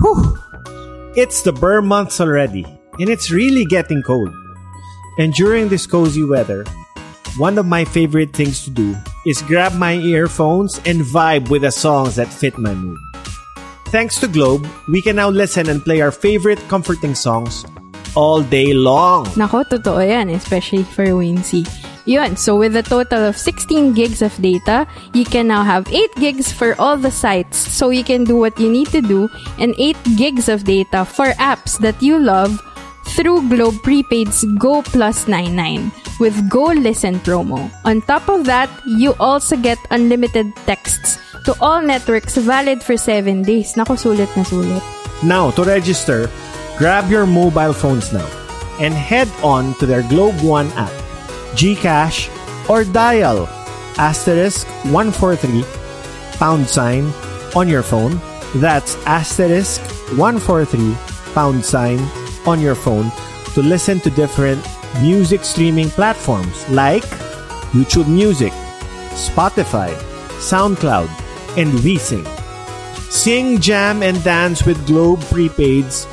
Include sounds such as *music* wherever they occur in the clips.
Whew! It's the burr months already, and it's really getting cold. And during this cozy weather, one of my favorite things to do is grab my earphones and vibe with the songs that fit my mood. Thanks to Globe, we can now listen and play our favorite comforting songs all day long. Nako, totoo yan, especially for Wincy. Yun, so with a total of 16 gigs of data, you can now have 8 gigs for all the sites so you can do what you need to do and 8 gigs of data for apps that you love through Globe Prepaid's Go Plus 99 with Go Listen promo. On top of that, you also get unlimited texts to all networks valid for 7 days. Naku, sulit na sulit. Now, to register, grab your mobile phones now and head on to their Globe One app, Gcash, or dial asterisk 143 pound sign on your phone. That's asterisk 143 pound sign on your phone to listen to different music streaming platforms like YouTube Music, Spotify, SoundCloud, and VSync. Sing, jam, and dance with Globe Prepaids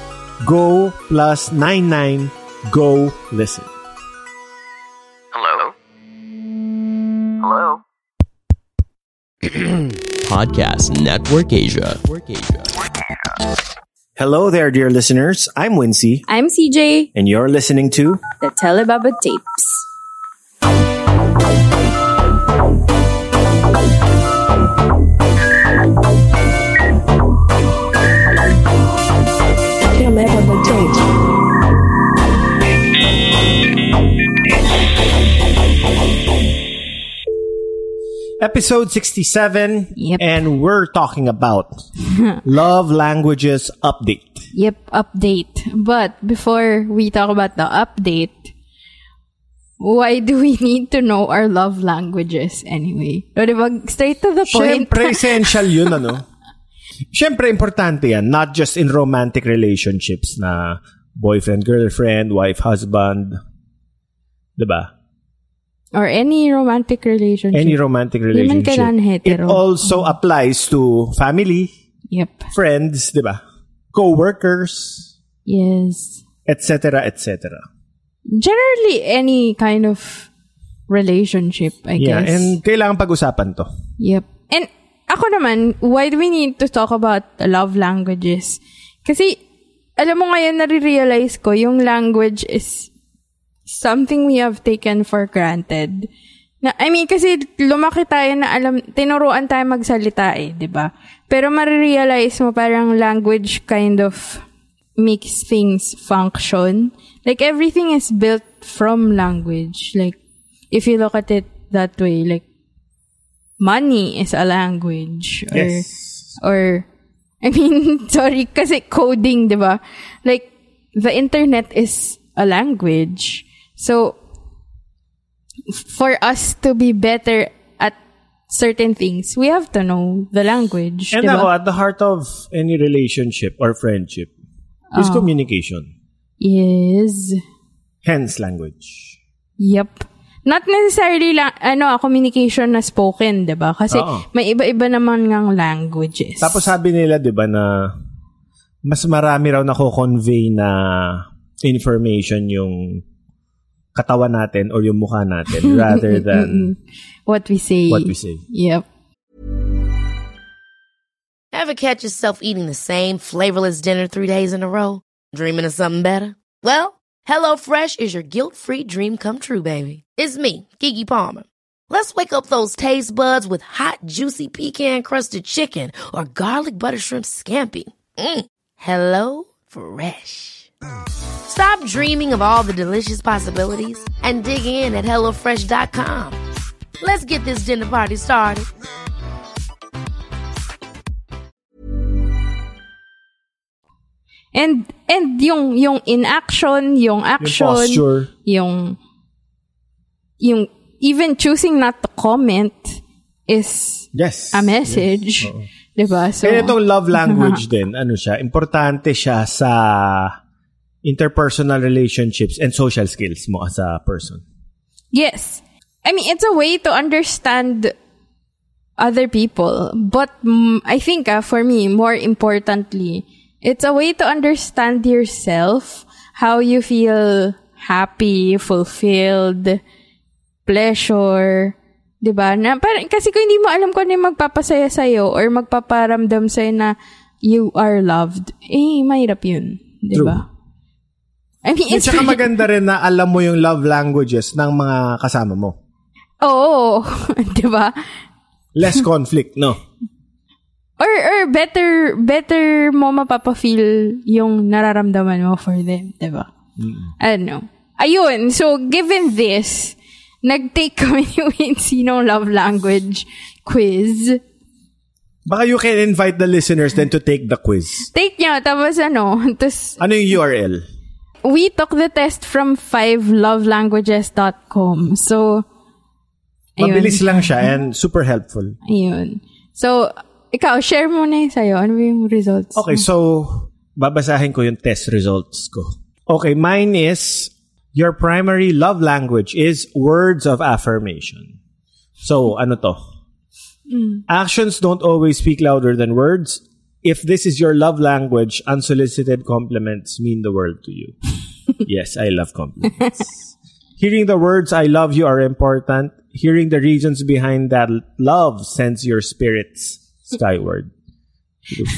Go plus 99 Go Listen. *clears throat* Podcast Network Asia. Hello there, dear listeners. I'm Wincy, I'm CJ, and you're listening to the Telebaba Tapes. Episode 67, Yep. and we're talking about *laughs* love languages update. Yep, update. But before we talk about the update, why do we *laughs* need to know our love languages anyway? O, di ba? Straight to the point. Siyempre, *laughs* essential yun, ano? Siyempre, importante yan. Not just in romantic relationships na boyfriend, girlfriend, wife, husband. Diba? Or any romantic relationship. Any romantic Hindi man relationship. kailangan hetero. It also applies to family, Yep. friends, diba? Co-workers, Yes. etc., etc. Generally, any kind of relationship, I Yeah, guess. and kailangan pag-usapan to. Yep. And ako naman, why do we need to talk about love languages? Kasi, alam mo ngayon, nare-realize ko, yung language is something we have taken for granted. Na, I mean, kasi lumaki tayo na alam, tinuruan tayo magsalita eh, di ba? Pero marirealize mo parang language kind of makes things function. Like, everything is built from language. Like, if you look at it that way, like, money is a language. Or, Yes. or, I mean, *laughs* sorry, kasi coding, di ba? Like, the internet is a language. So, for us to be better at certain things, we have to know the language, And di ako, at the heart of any relationship or friendship is Oh. communication. Yes. Hence language. Yep. Not necessarily lang, ano, ah, communication na spoken, di ba? Kasi Oo. may iba-iba naman ngang languages. Tapos sabi nila, di ba, na mas marami raw nako-convey na information yung katawan natin or yung mukha natin *laughs* rather than what we say. what we say. Yep. Ever catch yourself eating the same flavorless dinner three days in a row? Dreaming of something better? Well, HelloFresh is your guilt-free dream come true, baby. It's me, Kiki Palmer. Let's wake up those taste buds with hot, juicy pecan-crusted chicken or garlic butter shrimp scampi. Mm. Hello Fresh. Stop dreaming of all the delicious possibilities and dig in at HelloFresh.com. Let's get this dinner party started. And and yung yung inaction, yung Yung action, posture. yung yung even choosing not to comment is Yes. a message. 'Di ba? So Kaya itong love *laughs* language din, ano siya, importante siya sa interpersonal relationships and social skills mo as a person. Yes. I mean, it's a way to understand other people. But mm, I think uh, for me, more importantly, it's a way to understand yourself, how you feel happy, fulfilled, pleasure, 'di ba? Na parang kasi kung hindi mo alam kung ano yung magpapasaya sa or magpaparamdam sa na you are loved, eh mahirap 'yun, 'di ba? I mean, it's saka maganda rin na alam mo yung love languages ng mga kasama mo. Oo, *laughs* 'di ba? Less conflict, no? Or or better better mo mapapa-feel yung nararamdaman mo for them, 'di ba? Ano? Ayun, so given this, nag-take kami *laughs* ni Wincy ng love language quiz. Baka you can invite the listeners then to take the quiz. Take niya, tapos ano, *laughs* tapos Ano yung URL? We took the test from 5lovelanguages.com. So, ayun. Mabilis lang siya and super helpful. Ayun. So, ikaw, share mo na yung sa'yo. Ano yung results? Okay, so babasahin ko yung test results ko. Okay, mine is your primary love language is words of affirmation. So, ano to? Actions don't always speak louder than words. If this is your love language, unsolicited compliments mean the world to you. *laughs* yes, I love compliments. Hearing the words I love you are important. Hearing the reasons behind that love sends your spirits skyward.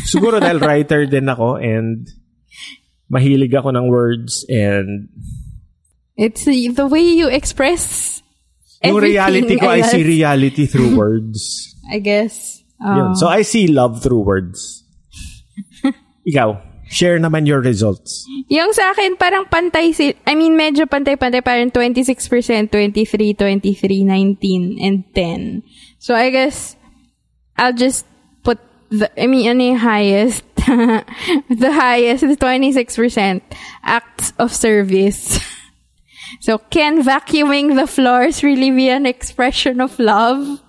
Siguro dahil writer din ako and mahilig ako ng words and It's the, the way you express yung reality ko, I guess. see reality through words. *laughs* I guess. Yun. Oh. So um, I see love through words. Ikaw, share naman your results. Yung sa akin, parang pantay si I mean, medyo pantay-pantay. Parang 26%, 23, 23, 19, and 10. So, I guess, I'll just put the, I mean, ano yung highest? *laughs* the highest, the 26% acts of service. *laughs* so, can vacuuming the floors really be an expression of love?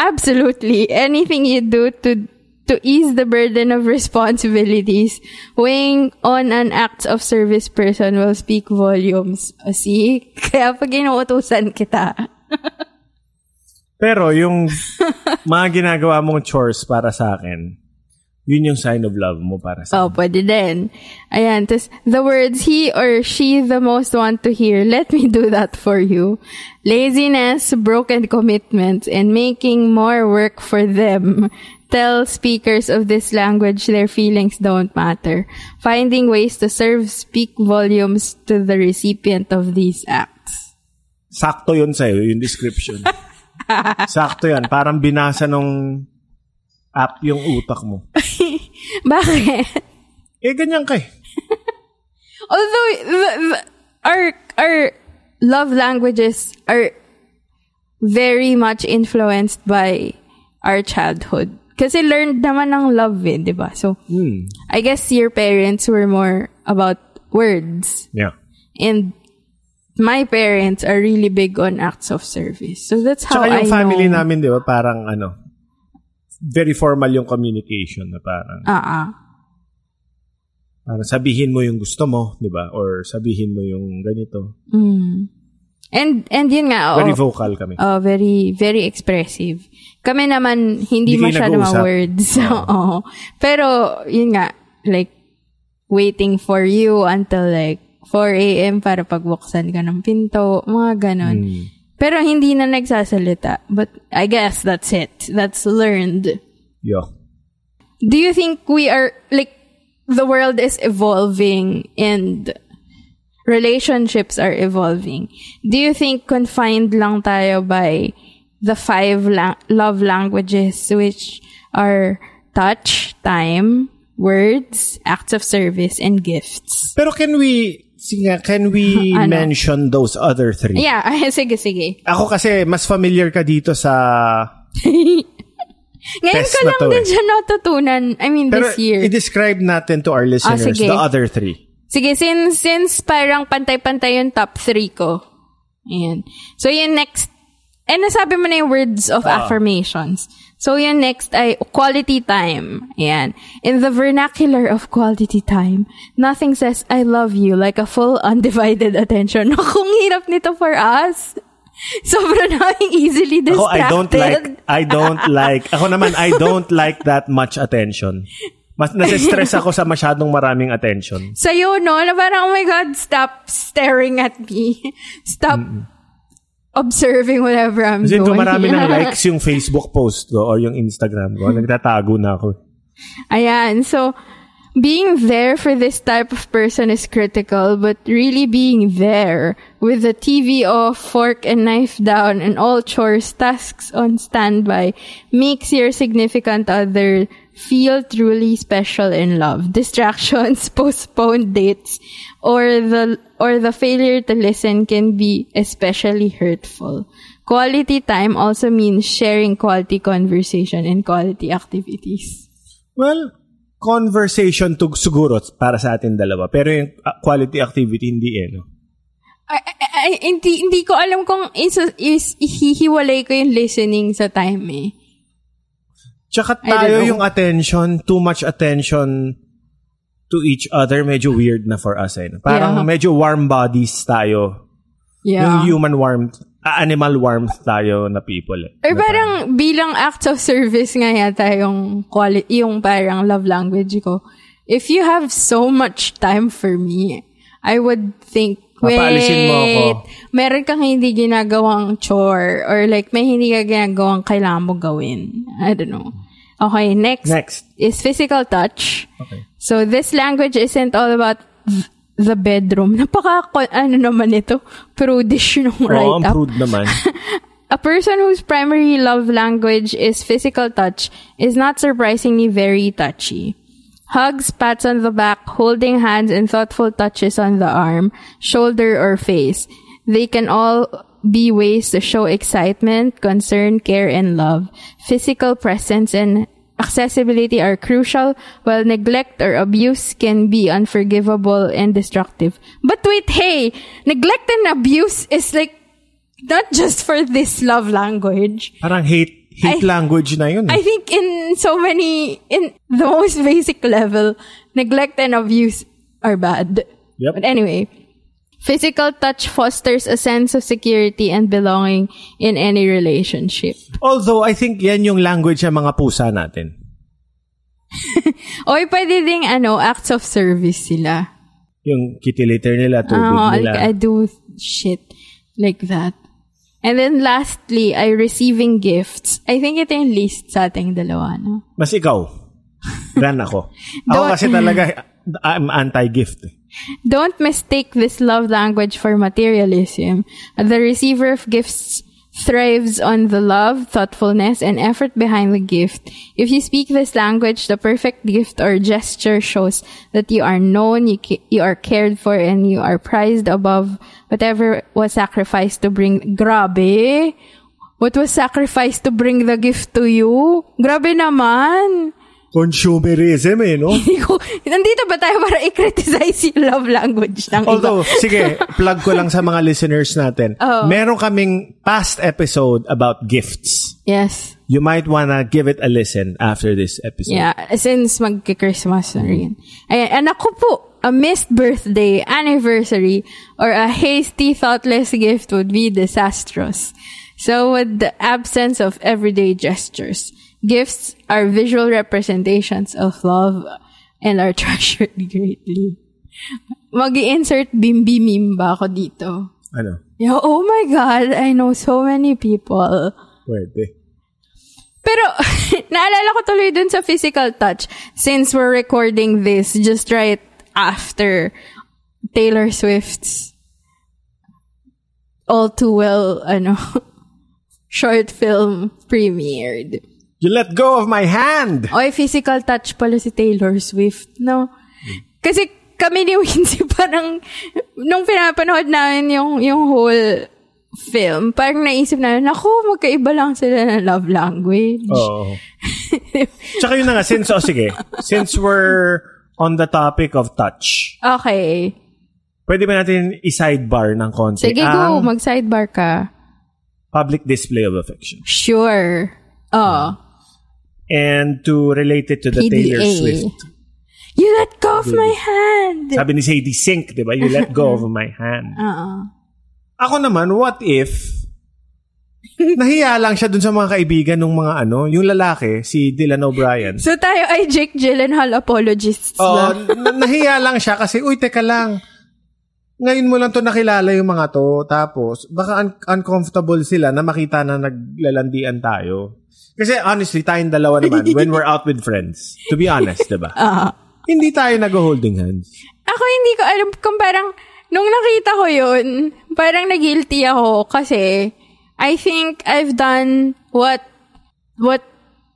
Absolutely. Anything you do to to ease the burden of responsibilities, weighing on an acts of service person will speak volumes. O, see? *laughs* Kaya pag inuutusan kita. Pero yung mga ginagawa mong chores para sa akin, yun yung sign of love mo para sa Oh, pwede din. Ayan. Tapos, the words he or she the most want to hear, let me do that for you. Laziness, broken commitments, and making more work for them. Tell speakers of this language their feelings don't matter. Finding ways to serve speak volumes to the recipient of these acts. Sakto yun sa'yo, yung description. *laughs* Sakto yan. Parang binasa nung app yung utak mo. *laughs* Bakit? Eh, ganyan ka eh. *laughs* Although the, the, our our love languages are very much influenced by our childhood. Kasi learned naman ng love eh, di ba? So, I guess your parents were more about words. Yeah. And my parents are really big on acts of service. So that's how Tsaka I yung family know. namin, di ba, parang ano, very formal yung communication na parang, Ah, ah. parang sabihin mo yung gusto mo, di ba? Or sabihin mo yung ganito. And, and yun nga, Very oh, vocal kami. Oh, very, very expressive. Kami naman, Hindi hindi masyado mga words. *laughs* Oo. Pero, yun nga, like, waiting for you until like 4 a.m. para pagbuksan ka ng pinto, mga ganon. Hmm. Pero hindi na nagsasalita. But I guess that's it. That's learned. Yo. Do you think we are, like, the world is evolving and relationships are evolving? Do you think confined lang tayo by the five la- love languages, which are touch, time, words, acts of service, and gifts? Pero can we, can we *laughs* Ano? mention those other three? Yeah, *laughs* sige, sige. Ako kasi, mas familiar ka dito sa... *laughs* Ngayon Test ko na lang to din eh. siya natutunan. I mean, Pero this year. i-describe natin to our listeners sige. the other three. Sige, since, since parang pantay-pantay yung top three ko. Ayan. So, yung next, eh, nasabi mo na yung words of affirmations. So, yung next ay quality time. Ayan. In the vernacular of quality time, nothing says, I love you like a full undivided attention. *laughs* Kung hirap nito for us. *laughs* Sobrang namin easily Ako, distracted. I don't like, I don't like, ako naman, I don't like that much attention. *laughs* Mas nasistress ako sa masyadong maraming attention. Sa'yo, no? Na parang, oh my God, stop staring at me. Stop observing whatever I'm Kasi doing. kung marami ng *laughs* likes yung Facebook post ko or yung Instagram ko, *laughs* nagtatago na ako. Ayan. So, being there for this type of person is critical, but really being there with the TV off, fork and knife down, and all chores tasks on standby makes your significant other feel truly special in love. Distractions, *laughs* postponed dates, or the or the failure to listen can be especially hurtful. Quality time also means sharing quality conversation and quality activities. Well, conversation to siguro para sa atin dalawa. Pero yung uh, quality activity, hindi eh, no? Ay, ay, hindi, hindi ko alam kung is, is, hihiwalay ko yung listening sa time eh. Tsaka tayo yung attention, too much attention to each other, medyo weird na for us eh. Parang Yeah. medyo warm bodies tayo. Yeah. Yung human warmth, animal warmth tayo na people eh. Or parang bilang acts of service nga yata yung, quali- yung parang love language ko. If you have so much time for me, I would think, Papaalisin mo ako. meron kang hindi ginagawang chore or like may hindi ka ginagawang kailangan mo gawin. I don't know. Okay, next, Next. is physical touch. Okay. So this language isn't all about th- the bedroom. Napaka, ano naman ito, prudish Oo, ang write-up. prude naman. *laughs* A person whose primary love language is physical touch is not surprisingly very touchy. Hugs, pats on the back, holding hands, and thoughtful touches on the arm, shoulder, or face. They can all be ways to show excitement, concern, care, and love. Physical presence and accessibility are crucial, while neglect or abuse can be unforgivable and destructive. But wait, hey, neglect and abuse is like not just for this love language. Parang hate, hate I- language na yun. eh. I think in so many, in the most *laughs* basic level, neglect and abuse are bad. Yep. But anyway, physical touch fosters a sense of security and belonging in any relationship. Although, I think yan yung language ng mga pusa natin. *laughs* Oy, pwede ding, ano, acts of service sila. Yung kitty litter nila, tubig Oo, nila. I, I do shit like that. And then lastly, ay receiving gifts. I think ito yung least sa ating dalawa, no? Mas ikaw. Ran ako. *laughs* Ako kasi *laughs* talaga, I'm anti-gift. eh. Don't mistake this love language for materialism. The receiver of gifts thrives on the love, thoughtfulness, and effort behind the gift. If you speak this language, the perfect gift or gesture shows that you are known, you, ca- you are cared for, and you are prized above whatever was sacrificed to bring. Grabe! What was sacrificed to bring the gift to you? Grabe naman! Consumerism eh, no? *laughs* Hindi ko, nandito ba tayo para i-criticize yung love language ng iba? Although, sige, *laughs* plug ko lang sa mga listeners natin. Oh. Meron kaming past episode about gifts. Yes. You might wanna give it a listen after this episode. Yeah, since magki-Christmas na rin. Ayan, anak ko po, a missed birthday, anniversary, or a hasty, thoughtless gift would be disastrous. So would the absence of everyday gestures. Gifts are visual representations of love and are *laughs* treasured greatly. mag insert bimbi meme ba ako dito? Ano? Yeah, oh my God, I know so many people. Pwede. Pero, *laughs* naalala ko tuloy dun sa physical touch, since we're recording this just right after Taylor Swift's All Too Well, ano, *laughs* short film premiered. You let go of my hand! Oy, physical touch pala si Taylor Swift, no? Kasi kami ni Wincy *laughs* parang, nung pinapanood namin yung, yung whole film, parang naisip namin, naku, magkaiba lang sila ng love language. Oo. *laughs* Tsaka yun na nga, since, oh, sige, since we're on the topic of touch, Okay. pwede ba natin i-sidebar ng konti Sige, go. Mag-sidebar ka. public display of affection? Sure. Oh. And to relate it to the PDA. Taylor Swift. You let go of my hand. Sabi ni Sadie Sink, di ba? You let go of my hand. Oo. *laughs* Ako naman, what if nahiya lang siya dun sa mga kaibigan ng mga ano, yung lalaki, si Dylan O'Brien. So tayo ay Jake Gyllenhaal apologists Oo, na- nahiya lang siya kasi, uy, teka lang. Ngayon mo lang to nakilala yung mga to. Tapos, baka un- uncomfortable sila na makita na naglalandian tayo. Kasi honestly, tayong dalawa naman, when we're out with friends, to be honest, diba? *laughs* Ah. Hindi tayo nag-holding hands. Ako hindi ko alam kung parang, nung nakita ko yun, parang nag-guilty ako kasi I think I've done what, what,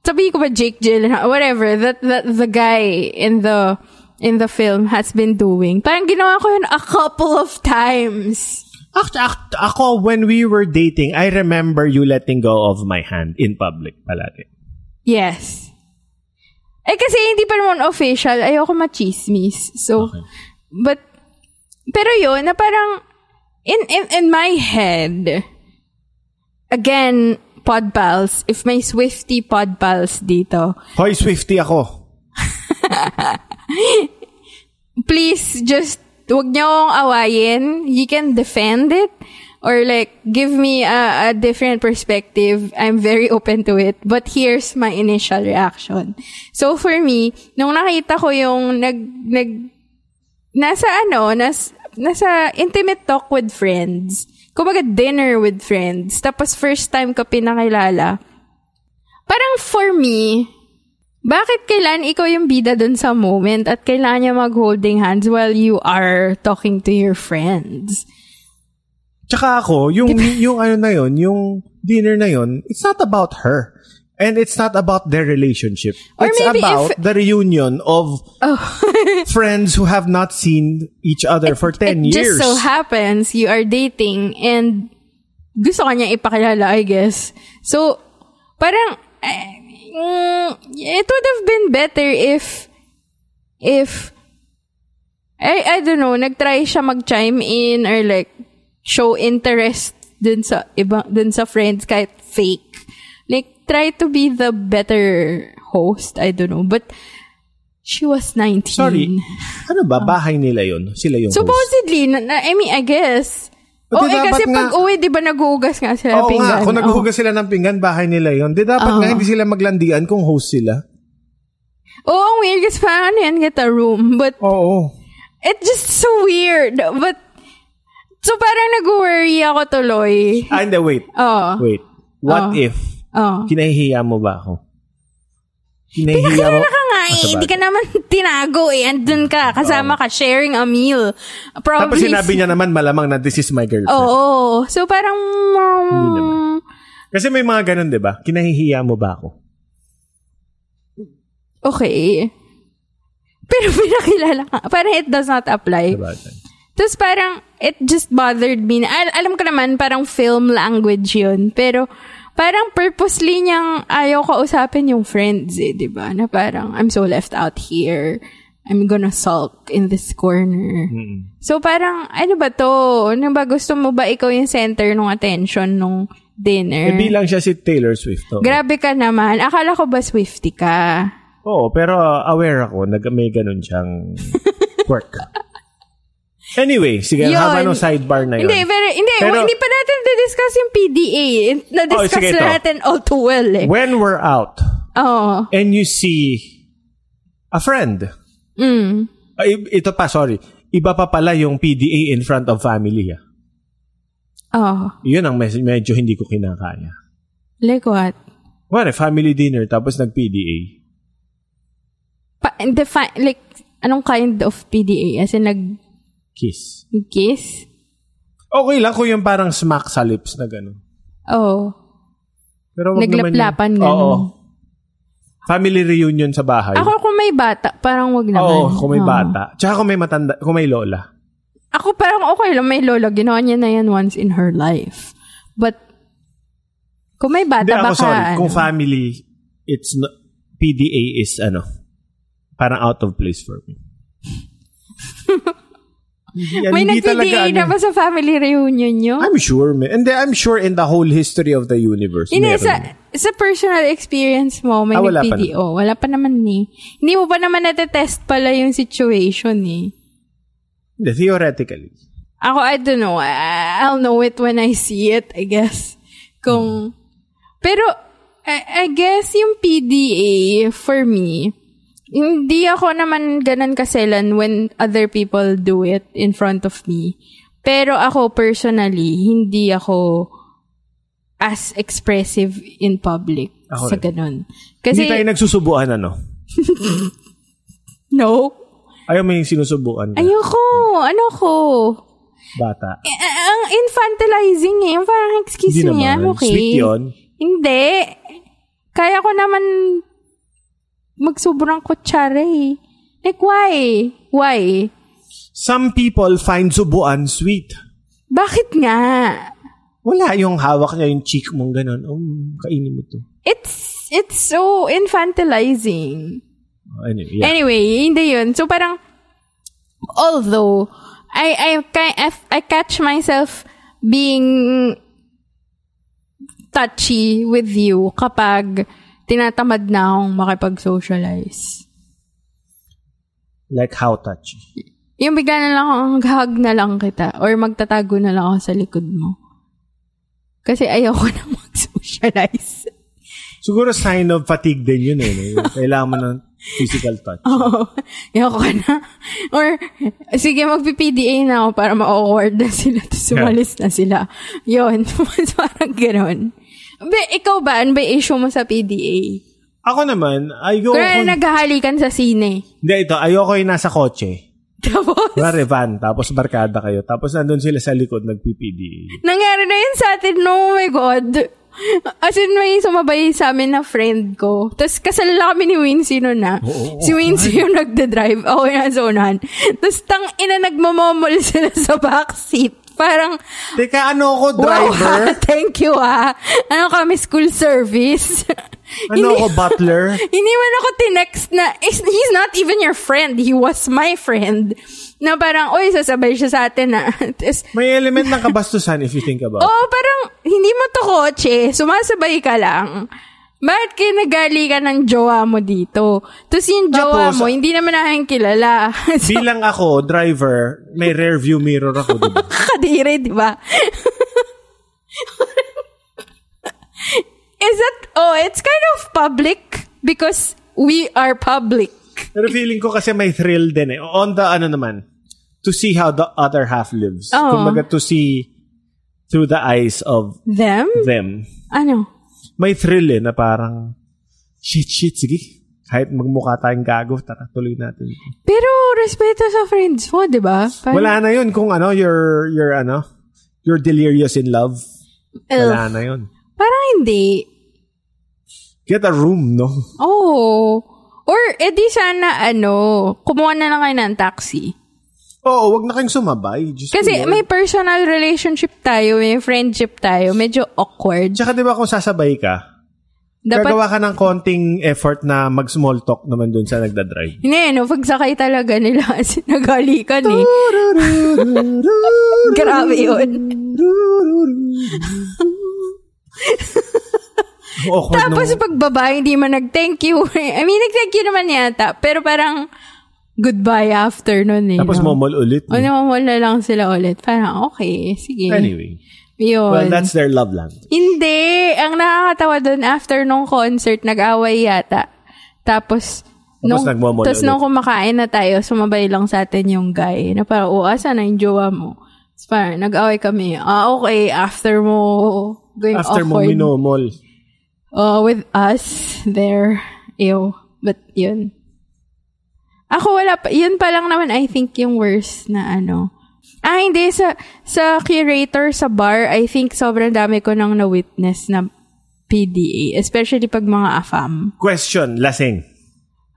sabi ko ba Jake Gyllenhaal, whatever, that, that the guy in the, in the film has been doing. Parang ginawa ko yun a couple of times. Act, act, ako, when we were dating, I remember you letting go of my hand in public palagi. Yes. Eh kasi hindi pa naman official, ayoko machismis. So, but, pero yun, na parang, in, in, in my head, again, pod pals, if may Swifty pod pals dito, Hoy, Swifty ako. *laughs* please just, wag niyo akong awayin. You can defend it. Or like, give me a, a different perspective. I'm very open to it. But here's my initial reaction. So for me, nung nakita ko yung nag, nag, nasa ano, nas, nasa intimate talk with friends. Kumbaga dinner with friends. Tapos first time ko pinakilala. Parang for me, bakit kailan ikaw yung bida dun sa moment at kailangan niya mag-holding hands while you are talking to your friends? Tsaka ako, yung, *laughs* yung ano na yun, yung dinner na yun, it's not about her. And it's not about their relationship. Or it's about if- the reunion of Oh. *laughs* friends who have not seen each other for 10 it years. just so happens you are dating and gusto ka niya ipakilala, I guess. So, parang, eh, mm, it would have been better if, if, I, I don't know, nagtry siya mag-chime in or like, show interest dun sa iba, dun sa friends kahit fake. Like, try to be the better host, I don't know. But, she was 19. Sorry, *laughs* ano ba? Bahay nila yun? Sila yung host. Supposedly, na, na- I mean, I guess. Oo, di eh, kasi nga- pag uwi, di ba nag-uugas nga sila Oo ng pinggan? nga, kung Oo. naghuhugas sila ng pinggan, bahay nila yun. Di dapat Oo. nga hindi sila maglandian kung host sila. Oo, ang weird kasi parang ano yan, get a room. But, Oo. it's just so weird. But, so parang nag-worry ako tuloy. Ah, hindi, wait. Oo. Wait. What Oo. if Oo. kinahihiya mo ba ako? Kinahihiya mo? Eh. sa Hindi ka naman *laughs* tinago eh. Andun ka. Kasama ka. Sharing a meal. Probably. Tapos sinabi niya naman malamang na this is my girlfriend. Oo. So parang, Hindi naman. um, Kasi may mga ganun, di ba? Kinahihiya mo ba ako? okay. Pero *laughs* pinakilala ka. Parang it does not apply. Diba? Tapos parang, it just bothered me. Al- alam ko naman, parang film language yun. Pero, parang purposely niyang ayaw kausapin yung friends eh, di ba? Na parang, I'm so left out here. I'm gonna sulk in this corner. So parang, ano ba to? Ano ba, gusto mo ba ikaw yung center ng attention nung dinner? Eh, bilang siya si Taylor Swift. Oh. Grabe ka naman. Akala ko ba Swifty ka? Oo, pero uh, aware ako na may ganun siyang *laughs* quirk. Anyway, sige, Yun. haba ng sidebar na yun. Hindi, pero, hindi, Pero- hindi pa natin na-discuss yung PDA. Na-discuss Oh, na natin all too well eh. When we're out Oo. and you see a friend, Mm. ay, ito pa, sorry, iba pa pala yung PDA in front of family. Ah. Oh. Yun ang mes- medyo hindi ko kinakaya. Like what? Well, family dinner tapos nag-PDA. Pa- defi- like, anong kind of PDA? As in, Kiss. nag-kiss? Okay lang kung yung parang smack sa lips na gano'n. Oh. Pero wag naman Naglaplapan yung, gano'n. Oo. Family reunion sa bahay. Ako kung may bata, parang wag naman. Oo, kung may Oo. bata. Tsaka kung may matanda, kung may lola. Ako parang okay lang, may lola. Ginawa niya na yan once in her life. But, kung may Hindi bata, ako baka, sorry. ano, Kung family, it's no, PDA is ano, parang out of place for me. *laughs* Hindi- may hindi nag-PDA ano na ba sa family reunion nyo? I'm sure, man. And I'm sure in the whole history of the universe. Hindi, meron. sa, sa personal experience mo, may Ah, wala pa nag-PDO. Wala pa naman eh. Hindi mo pa naman natetest pala yung situation eh. Hindi, theoretically. Ako, I don't know. I- I'll know it when I see it, I guess. Kung, pero, I, I guess yung PDA, for me, hindi ako naman ganun kaselan when other people do it in front of me. Pero ako personally, hindi ako as expressive in public Ako sa ganun. Hindi Kasi, tayo nagsusubuan, ano? *laughs* no. Ayaw mo yung sinusubuan ka, Ayoko. Ano ko? bata. Eh, ang infantilizing eh. Yung Parang, excuse Hindi me, naman. Okay. Sweet yun. Hindi. Kaya ko naman magsobrang kutsara eh. Like, why? Why? Some people find subuan sweet. Bakit nga? Wala yung hawak niya yung cheek mong ganun. Um, kainin mo to. It's, it's so infantilizing. Anyway, yeah. Anyway, hindi yun. So parang, although, I, I, I, I catch myself being touchy with you kapag tinatamad na akong makipag-socialize. like how touchy. Yung bigla na lang akong hug na lang kita or magtatago na lang ako sa likod mo. Kasi ayoko *laughs* na mag-socialize. Siguro sign of fatigue din yun eh. Kailangan mo ng physical touch. *laughs* Oo. ayoko na. Or, sige, mag-PDA na ako para ma-awkward na sila. Tapos sumalis na sila. Yun. *laughs* Parang gano'n. Be, ikaw ba? Ano ba yung issue mo sa PDA? Ako naman, ayoko... Kaya naghahalikan sa sine. Hindi, ito. Ayoko yung nasa kotse. Tapos, Kunwari van, tapos barkada kayo. Tapos nandun sila sa likod, nag-PPD. nangyari na yun sa atin, no? Oh my God. As in, may sumabay sa amin na friend ko. Tapos kasal lang kami ni Wincy noon na. Oo, si Wincy yung nagda-drive. Ako yung nasa unahan. Tapos tang ina nagmamomol sila sa backseat. Parang, Teka, ano ako, wow, driver? ha, *laughs* thank you ah. Ano kami, school service. *laughs* ano ako, butler? *laughs* Hindi man ako tinext na, he's not even your friend. He was my friend. Na parang, oy, sasabay siya sa atin na. Tapos, May element ng kabastusan if you think about it. oh, parang, hindi mo to kotse. Sumasabay ka lang. Bakit kayo nagali ka ng jowa mo dito? Tapos yung jowa Tapos, mo, hindi naman namin kilala. *laughs* so, Bilang ako, driver, may rear view mirror ako. Diba? *laughs* kadiri, di ba? *laughs* Is that, oh, it's kind of public because we are public. Pero feeling ko kasi may thrill din eh. On the, ano naman, to see how the other half lives. Oo. Kumbaga to see through the eyes of Them? them. Ano? May thrill eh, na parang, shit, shit, sige. Kahit magmukha tayong gago, tara, tuloy natin. Pero, respeto sa friends mo, di ba? Parang- Wala na yun kung ano, you're, you're ano, you're delirious in love. Wala na yun. Parang hindi. Get a room, no? Oh. Or, edi sana, ano, kumuha na lang kayo ng taxi. Oo, wag na kayong sumabay. Ko, Kasi Lord. may personal relationship tayo, may friendship tayo, medyo awkward. Tsaka di ba kung sasabay ka, Dapat, gagawa ka ng konting effort na mag-small talk naman dun sa nagdadrive. hindi, no, pagsakay talaga nila *laughs* kasi nagalikan eh. *laughs* Grabe yun. Tapos nung- pagbaba, hindi man nag-thank you. *laughs* I mean, nag-thank you naman yata. Pero parang, goodbye after nun eh. Tapos no? momol ulit. O, namamol na lang sila ulit. Parang, okay, sige. Anyway. Yun. Well, that's their love language. Hindi. Ang nakakatawa doon, after nung concert, nag-away yata. Tapos, nung, nagmamall tapos nung kumakain na tayo, sumabay lang sa atin yung guy. Na parang, oh, asa na yung jowa mo? Tapos parang, nag-away kami. Ah, okay. After mo going After mo awkward. minomol. uh, with us there. Ew. But yun. Ako wala pa. Yun pa lang naman, I think, yung worst na ano. Ah, hindi. Sa, sa curator sa bar, I think sobrang dami ko nang na-witness na PDA. Especially pag mga AFAM. Question, lasing.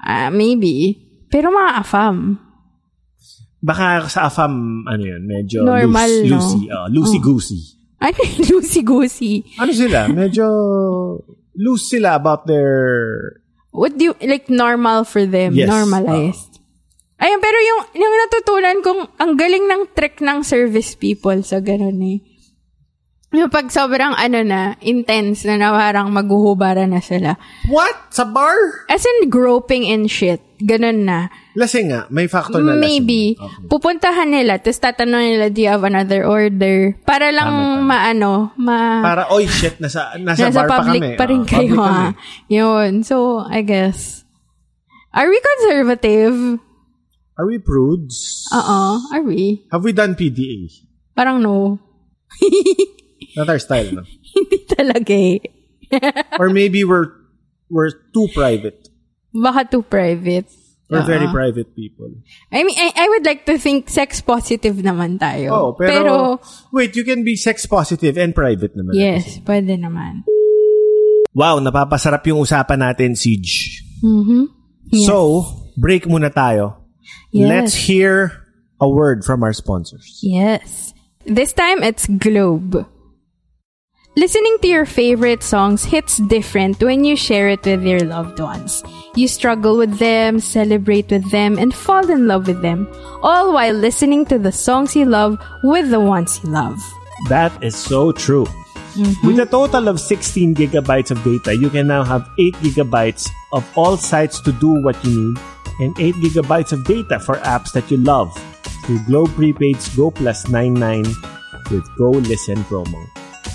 Ah, maybe. Pero mga AFAM. Baka sa AFAM, ano yun, medyo Normal, loose, no? loosey. Uh, loosey-goosey. Ano yung *laughs* loosey-goosey? Ano sila? Medyo loose sila about their... What do you, like, normal for them? Yes. Normalized. Ayun, pero yung, yung natutunan kong, ang galing ng trick ng service people sa ganun eh. Yung pag sobrang ano na, intense na na parang maghuhubara na sila. What? Sa bar? As in groping and shit. Ganun na. Lasing nga. May factor na lasing. Maybe. Okay. Pupuntahan nila, tapos tatanong nila, do you have another order? Para lang Tama, tama. maano, ma... Para, oy, shit, nasa, nasa, nasa bar pa public kami. pa rin Oo, kayo, ha? kami. Yun. So, I guess. Are we conservative? Are we prudes? Oo. Are we? Have we done PDA? Parang no. *laughs* Not our style, no? *laughs* Hindi talaga eh. *laughs* Or maybe we're we're too private. Baka too private. We're Oo. very private people. I mean, I, I would like to think sex positive naman tayo. Oh, pero, wait, you can be sex positive and private naman. yes, pwede naman. Wow, napapasarap yung usapan natin, Siege. Mm-hmm. Yes. So, break muna tayo. Yes. Let's hear a word from our sponsors. Yes. This time it's Globe. Listening to your favorite songs hits different when you share it with your loved ones. You struggle with them, celebrate with them, and fall in love with them, all while listening to the songs you love with the ones you love. That is so true. Mm-hmm. With a total of 16 gigabytes of data, you can now have 8 gigabytes of all sites to do what you need and 8 gigabytes of data for apps that you love through Globe Prepaid's Go Plus 99 with Go Listen promo.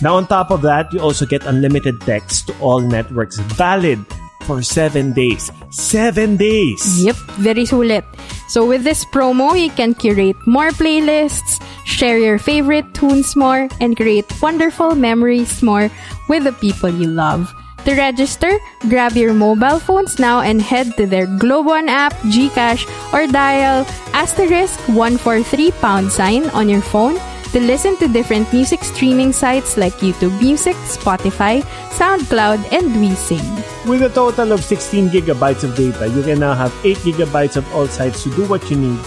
Now, on top of that, you also get unlimited text to all networks valid for 7 days. 7 days! Yep, very sulit. So with this promo, you can curate more playlists, share your favorite tunes more, and create wonderful memories more with the people you love. To register, grab your mobile phones now and head to their Globe One app, Gcash, or dial asterisk 143 pound sign on your phone to listen to different music streaming sites like YouTube Music, Spotify, SoundCloud, and WeSing. With a total of 16 gigabytes of data, you can now have 8 gigabytes of all sites to do what you need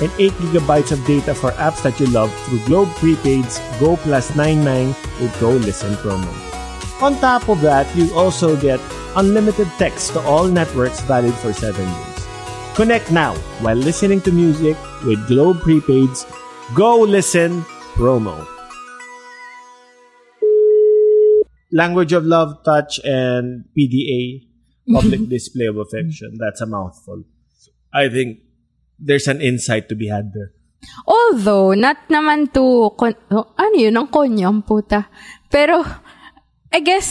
and 8 gigabytes of data for apps that you love through Globe Prepaid's Go Plus 99 with Go Listen promo. On top of that, you also get unlimited text to all networks valid for 7 days. Connect now while listening to music with Globe Prepaid's Go Listen promo. Language of love, touch, and PDA, *laughs* public display of affection. That's a mouthful. I think there's an insight to be had there. Although, not naman to, kon- ano yun, ang konyang puta. Pero, I guess,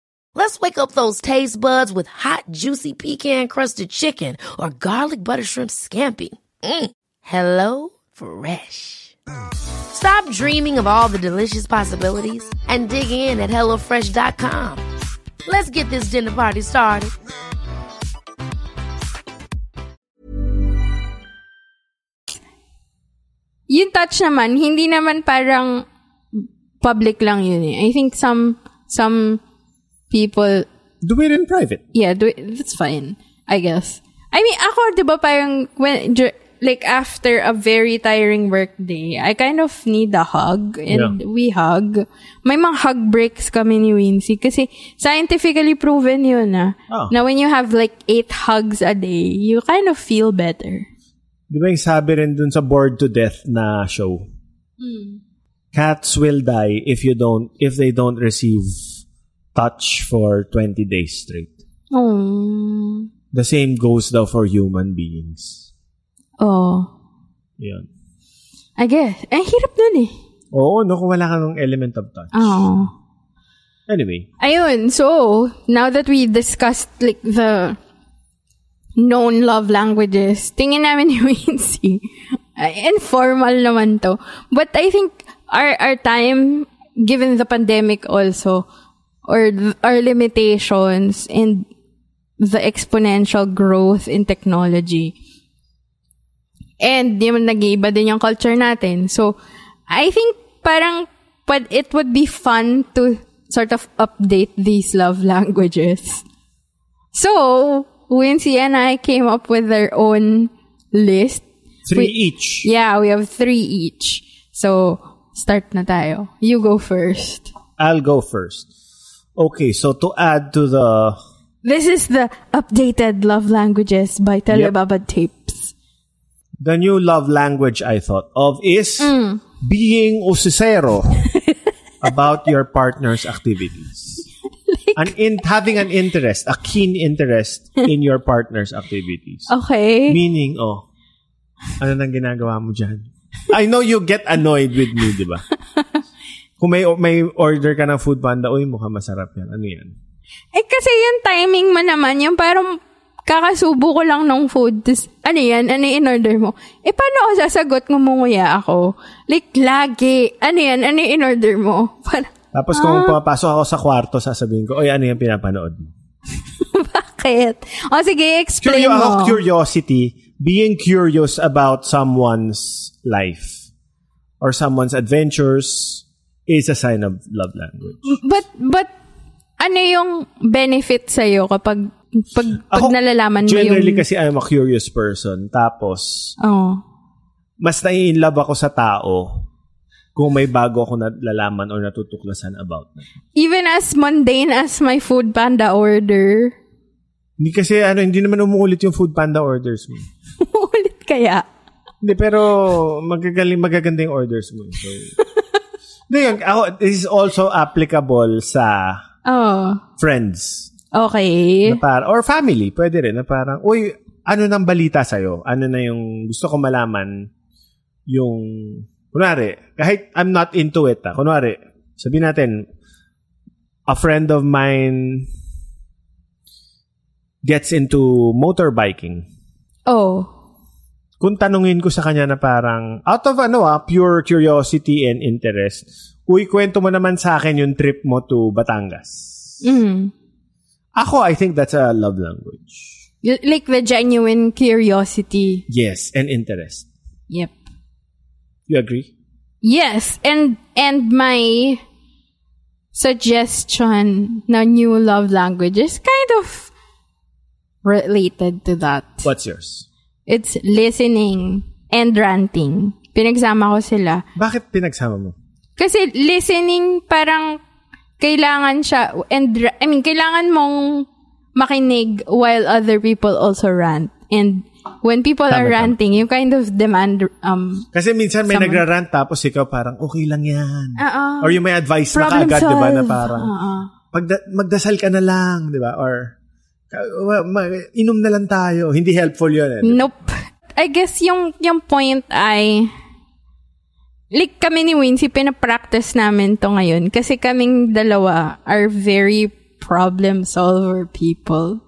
Let's wake up those taste buds with hot, juicy pecan-crusted chicken or garlic butter shrimp scampi. Mm. Hello Fresh. Stop dreaming of all the delicious possibilities and dig in at HelloFresh.com. Let's get this dinner party started. yung touch naman, hindi naman parang public lang yun eh. I think some, some people, Do it in private. yeah, do it, that's fine. I guess. I mean, ako, di ba, parang, when, like, after a very tiring work day, I kind of need a hug, and Yeah. we hug. May mga hug breaks kami ni Wincy, kasi scientifically proven yun, ah. Oh. Na when you have, like, eight hugs a day, you kind of feel better. Di ba yung sabi rin dun sa Bored to Death na show? Cats will die if you don't, if they don't receive touch for 20 days straight. Oh. The same goes daw for human beings. Oh. Yun. I guess. Ang hirap nun eh. Oo, no, kung wala ka ng element of touch. Oh. Anyway, Ayun, so, now that we discussed like the known love languages, tingin namin ni *laughs* Wincy, informal naman to. But I think our, our time, given the pandemic also, or th- our limitations and the exponential growth in technology. And yung nag-iiba din yung culture natin. So, I think parang but it would be fun to sort of update these love *laughs* languages. So, Wincy and I came up with their own list. Three We- each. Yeah, we have three each. So, start na tayo. You go first. I'll go first. Okay, so to add to the This is the updated love languages by Telebabad Tapes. the new love language I thought of is mm. being usisero *laughs* about your partner's activities. an in, having an interest, a keen interest in your partner's activities. Okay. Meaning, oh, ano nang ginagawa mo dyan? I know you get annoyed with me, di ba? Kung may, may order ka ng food panda, uy, mukhang masarap yan. Ano yan? Eh, kasi yung timing mo naman, yung parang kakasubo ko lang ng food. Tapos, ano yan? Ano yung in-order mo? Eh, paano ako sasagot ngumunguya ako? Like, lagi. Ano yan? Ano yung in-order mo? *laughs* Parang, Tapos kung papasok ako sa kwarto, sasabihin ko, oy, ano yung pinapanood mo? *laughs* bakit? O, sige, explain Curio- mo. ako, curiosity, being curious about someone's life or someone's adventures is a sign of love language. But, but, ano yung benefit sa'yo kapag, pag, pag Ako, nalalaman mo yung... Generally kasi I'm a curious person. Tapos, Oh. mas nai-inlove ako sa tao kung may bago ako nalalaman or natutuklasan about them. Even as mundane as my food panda order. Hindi kasi ano, hindi naman umuulit yung food panda orders mo. *laughs* Ulit kaya. Hindi, pero magagaling, magaganda yung orders mo. So, Hindi, ako, this is also applicable sa Oh. friends. Okay. Na para, or family, pwede rin. Na parang, uy, ano nang balita sa'yo? Ano na yung gusto ko malaman yung, kunwari, kahit I'm not into it, ah, kunwari, sabihin natin, a friend of mine gets into motorbiking. Oh. Kung tanungin ko sa kanya na parang, out of ano ah, pure curiosity and interest, uy, kwento mo naman sa akin yung trip mo to Batangas. Mm. Ako, I think that's a love language. Like the genuine curiosity. Yes, and interest. Yep. You agree? Yes, and and my suggestion na new love language is kind of related to that. What's yours? It's listening and ranting. Pinagsama ko sila. Bakit pinagsama mo? Kasi listening parang kailangan siya and I mean kailangan mong makinig while other people also rant. And when people are Tama, tama. ranting, you kind of demand um Kasi minsan may Someone- nagrarant tapos ikaw parang, okay lang yan. Oo. Or yung may advice na kaagad, di ba, na parang, Oo. pagda- magdasal ka na lang, di ba? Or, inom na lang tayo. Hindi helpful yun. Eh. Nope. I guess yung yung point ay like kami ni Wincy pinapractice namin to ngayon kasi kaming dalawa are very problem solver people.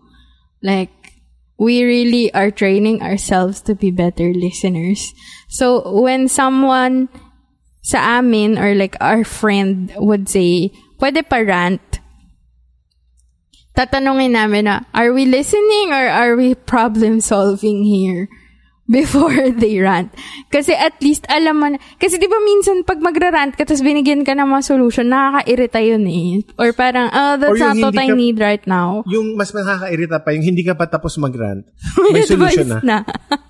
Like we really are training ourselves to be better listeners. So when someone sa amin or like our friend would say, pwede pa rant, tatanungin namin na, are we listening or are we problem solving here? *laughs* Before they rant. Kasi at least alam mo na, kasi di ba minsan pag magra-rant ka tapos binigyan ka ng mga solution, nakaka-irita yun eh. Or parang, oh, that's not what I need right now. Yung mas nakakairita pa, yung hindi ka pa tapos mag-rant, *laughs* may solution na. Na.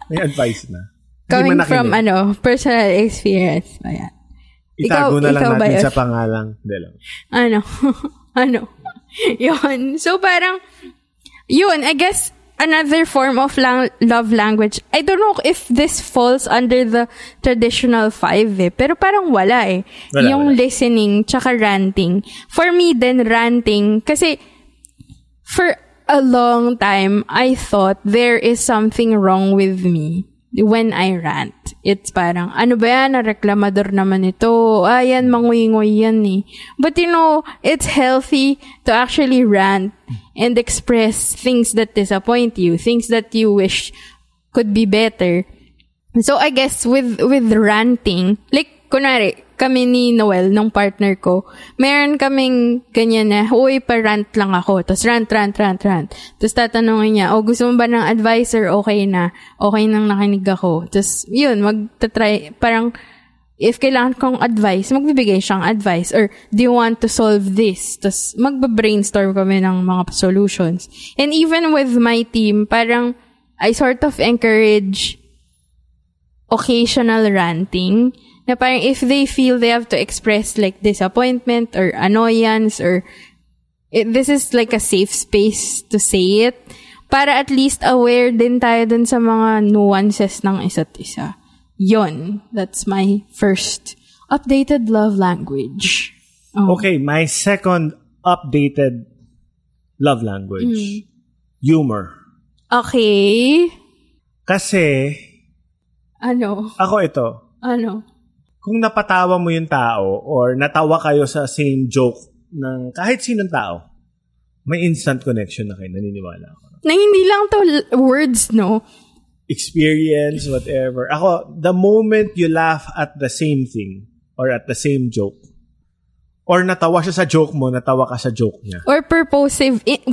May advice na. Coming from, ano, personal experience. Ayan. Itago ikaw- na lang ikaw natin sa pangalang. Hindi lang. ano, *laughs* ano, *laughs* yun. So, parang, yun, I guess, another form of lang- love language. I don't know if this falls under the traditional five eh, pero parang wala eh. Wala, yung wala. listening, tsaka ranting. For me, then ranting, kasi, for a long time, I thought there is something wrong with me when I rant. It's parang, ano ba yan, reklamador naman ito. Ah, yan, manguingoy yan eh. But you know, it's healthy to actually rant and express things that disappoint you, things that you wish could be better. So I guess with with ranting, like kunwari, kami ni Noel, nung partner ko, meron kaming ganyan na, uy, pa-rant lang ako. Tapos rant, rant, rant, rant. Tapos tatanungin niya, oh, gusto mo ba ng advisor? Okay na. Okay nang nakinig ako. Tapos, yun, magta-try, parang, if kailangan kong advice, magbibigay siyang advice. Or, do you want to solve this? Tapos, magba-brainstorm kami ng mga solutions. And even with my team, parang, I sort of encourage occasional ranting na parang if they feel they have to express like disappointment or annoyance or it, this is like a safe space to say it para at least aware din tayo dun sa mga nuances ng isa't isa. Yon. That's my first updated love language. Oh. Okay, my second updated love language. Humor. Okay. Kasi, Ano? ako ito, Ano? Kung napatawa mo yung tao or natawa kayo sa same joke ng kahit sinong tao, may instant connection na kayo, naniniwala ako. Na hindi lang to words, no? Experience, whatever. Ako, the moment you laugh at the same thing or at the same joke, or natawa siya sa joke mo, natawa ka sa joke niya. Or purposive, in-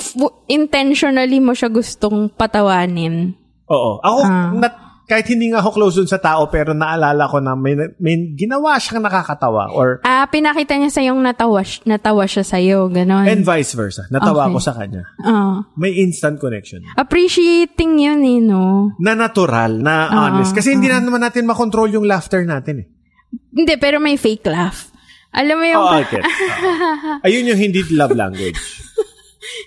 intentionally mo siya gustong patawanin. Oo. Ako, Ah. nat- kahit hindi nga ako close dun sa tao, pero naalala ko na may, may ginawa siyang nakakatawa or Ah, pinakita niya sa yung natawa, natawa siya sa'yo, ganon. and vice versa. Natawa Okay. ako sa kanya. Ah. May instant connection. appreciating yun eh, no? Na natural, na honest. Kasi hindi na naman natin makontrol yung laughter natin eh. Hindi, pero may fake laugh. Alam mo yung... Get. Oo. *laughs* Ayun yung hindi love language.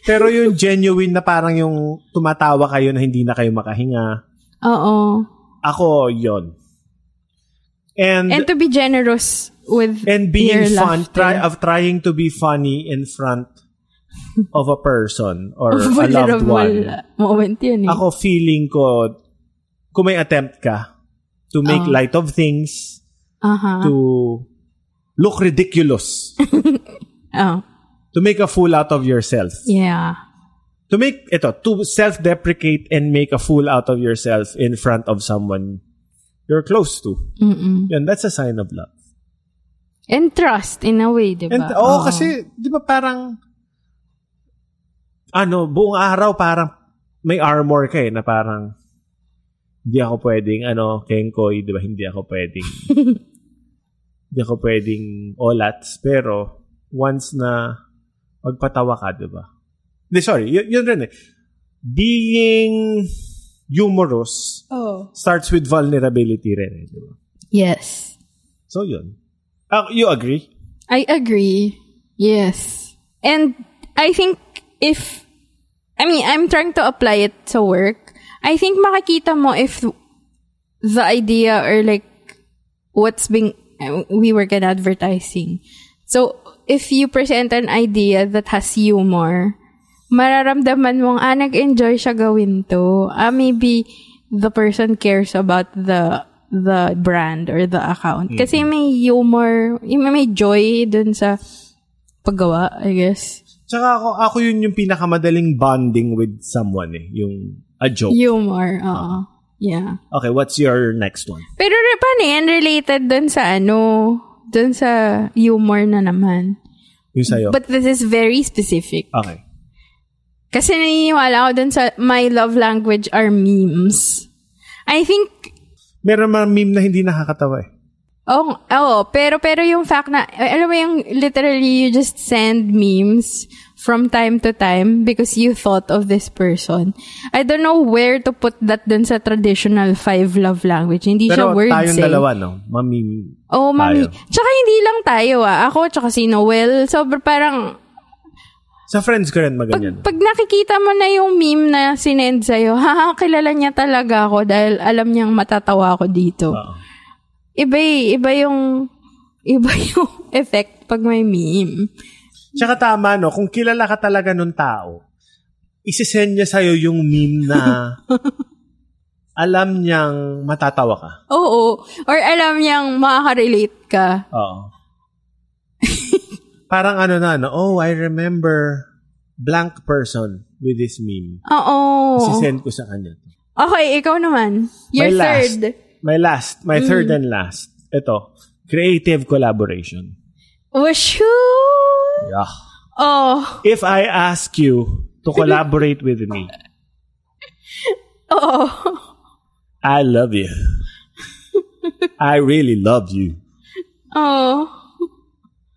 Pero yung genuine na parang yung tumatawa kayo na hindi na kayo makahinga. Oo. Ako, yon And, And to be generous with and being fun, laughter. try, of trying to be funny in front of a person or *laughs* a loved one. moment yun eh. Ako feeling ko, kung may attempt ka to make Oh. light of things, Aha. to look ridiculous, *laughs* Oh. to make a fool out of yourself. Yeah. To make, ito, to self-deprecate and make a fool out of yourself in front of someone you're close to. Mm-mm. Yan, that's a sign of love. And trust in a way, di ba? And, oh, kasi, di ba parang, ano, buong araw parang may armor ka eh, na parang, hindi ako pwedeng, ano, kenkoy, di ba? Hindi ako pwedeng, *laughs* hindi ako pwedeng olats, pero, once na magpatawa ka, di ba? Sorry, yun, yun rin eh. Being humorous Oh. starts with vulnerability rin eh, di ba? Yes. So, yun. Ah, you agree? I agree. Yes. And I think if, I mean, I'm trying to apply it to work. I think makikita mo if the idea or like what's being, we work in advertising. So, if you present an idea that has humor, mararamdaman mong, ah, nag-enjoy siya gawin to. Ah, maybe the person cares about the the brand or the account. Kasi may humor, may, joy dun sa paggawa, I guess. Tsaka ako, ako yun yung pinakamadaling bonding with someone eh. Yung a joke. Humor, oo. Yeah. Okay, what's your next one? Pero paano yan? Related dun sa ano, dun sa humor na naman. Yung sa'yo? But this is very specific. okay. Kasi naniniwala ako dun sa my love language are memes. I think Meron mga meme na hindi nakakatawa eh. Oh, oh, pero pero yung fact na alam mo yung literally you just send memes from time to time because you thought of this person. I don't know where to put that dun sa traditional five love language. Hindi Pero siya words tayong eh. dalawa, no? Mami, Oh, mami. tayo. Tsaka hindi lang tayo ah. Ako tsaka si Noel. So parang Sa friends ko rin pag, maganyan. pag nakikita mo na yung meme na sinend sa'yo, *laughs* haha, kilala niya talaga ako dahil alam niyang matatawa ako dito. Oo. Iba eh, iba yung *laughs* iba yung effect pag may meme. Tsaka tama, no? Kung kilala ka talaga nung tao, isisend niya sa'yo yung meme na *laughs* alam niyang matatawa ka. Oo. Or alam niyang makaka-relate ka. Oo. Parang ano na, no? Oh, I remember blank person with this meme. Oo. Isisend ko sa kanya. Okay, ikaw naman. Your my last, third. my last, my third and last. Ito, Creative collaboration. Washoo! Yeah. Oh, If I ask you to *laughs* collaborate with me, oh. I love you. *laughs* I really love you. Oh.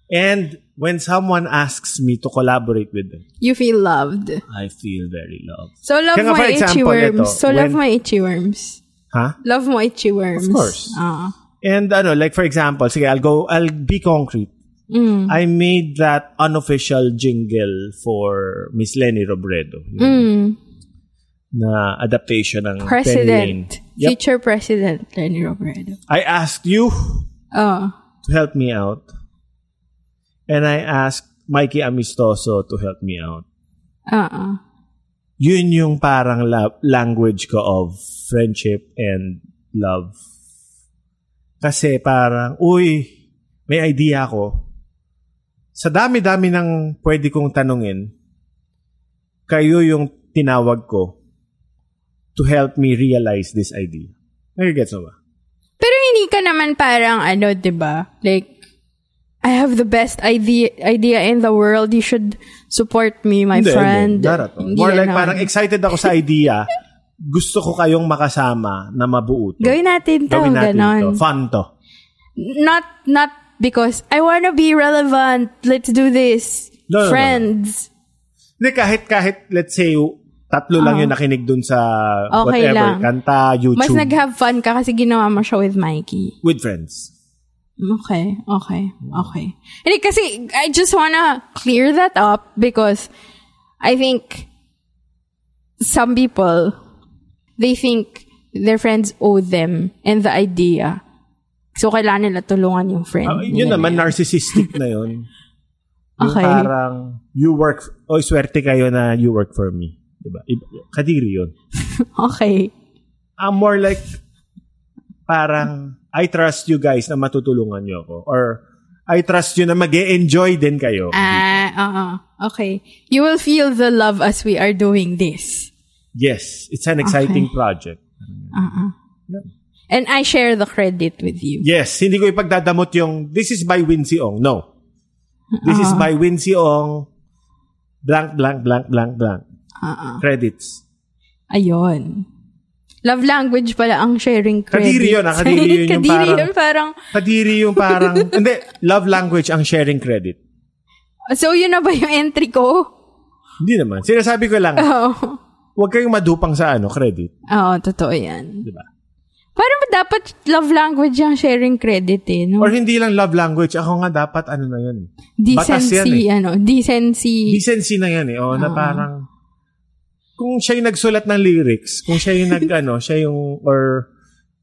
And when someone asks me to collaborate with them, You feel loved. I feel very loved. So love Kaya mo itchy worms. ito, so love my itchy worms. Huh? Love my itchy worms. Of course. Ah. And ano, like for example, sige, I'll go, I'll be concrete. Mm. I made that unofficial jingle for Miss Lenny Robredo. Mm. Na adaptation ng. President. Yep. Future President Lenny Robredo. I asked you Oh. to help me out. And I asked Mikey Amistoso to help me out. Uh-uh. Yun yung parang la- language ko of friendship and love. Kasi parang, uy, may idea ko. Sa dami-dami ng pwede kong tanungin, kayo yung tinawag ko to help me realize this idea. Nagigets mo ba? Pero hindi ka naman parang ano, 'di ba? Like I have the best idea idea in the world. You should support me, my Hindi, friend. hindi. All. Hindi More like ganon. parang excited ako sa idea. Gusto ko kayong makasama na mabuo to. Gawin natin to, Gawin natin ganon. to. Fun to. Not not because I want to be relevant. Let's do this. No, no, no, no. Friends. Hindi, kahit, kahit, let's say, tatlo lang yung nakinig dun sa Oh. Okay whatever, lang. kanta, YouTube, Mas nag-have fun ka kasi ginawa mo siya with Mikey. with friends. Okay, okay, okay. Hindi, kasi I just wanna clear that up because I think some people, they think their friends owe them and the idea. So, kailangan nila tulungan yung friend. Ah, yun naman, na yun. narcissistic na yun. Yung *laughs* Okay. parang, you work, o swerte kayo na you work for me. Diba? Iba- Kadiri yun. *laughs* Okay. I'm more like, parang, I trust you guys na matutulungan nyo ako. Or, I trust you na mag enjoy din kayo. Ah, uh Okay. You will feel the love as we are doing this. yes, it's an exciting project. And I share the credit with you. Yes, hindi ko ipagdadamot yung, this is by Wincy Ong. No. This is by Wincy Ong, blank, blank, blank, blank, blank. Credits. Ayun. Love language pala ang sharing credit. Kadiri yun, ah. *laughs* Kadiri yun yung Kadiri parang- yun parang, Kadiri yung parang, *laughs* hindi, love language ang sharing credit. so yun na ba yung entry ko? Hindi naman. Sinasabi ko lang, Oo. huwag kayong madupang sa ano, credit. Oo, totoo yan. Di ba? Parang ba dapat love language yung sharing credit eh, no? Or hindi lang love language, ako nga dapat ano na yun. Batas yan Decency, eh. ano, decency. Decency na yan eh. Oh, na parang, kung siya yung nagsulat ng lyrics, kung siya yung nag, *laughs* ano, siya yung, or,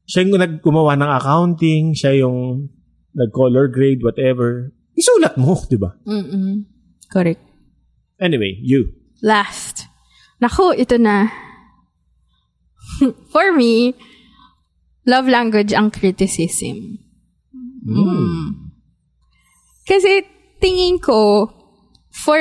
siya yung naggumawa ng accounting, siya yung nag-color grade, whatever, isulat mo, di ba? Mm-mm. Correct. Anyway, you. Last. Naku, ito na. *laughs* For me, love language ang criticism. Mm. Kasi tingin ko, for,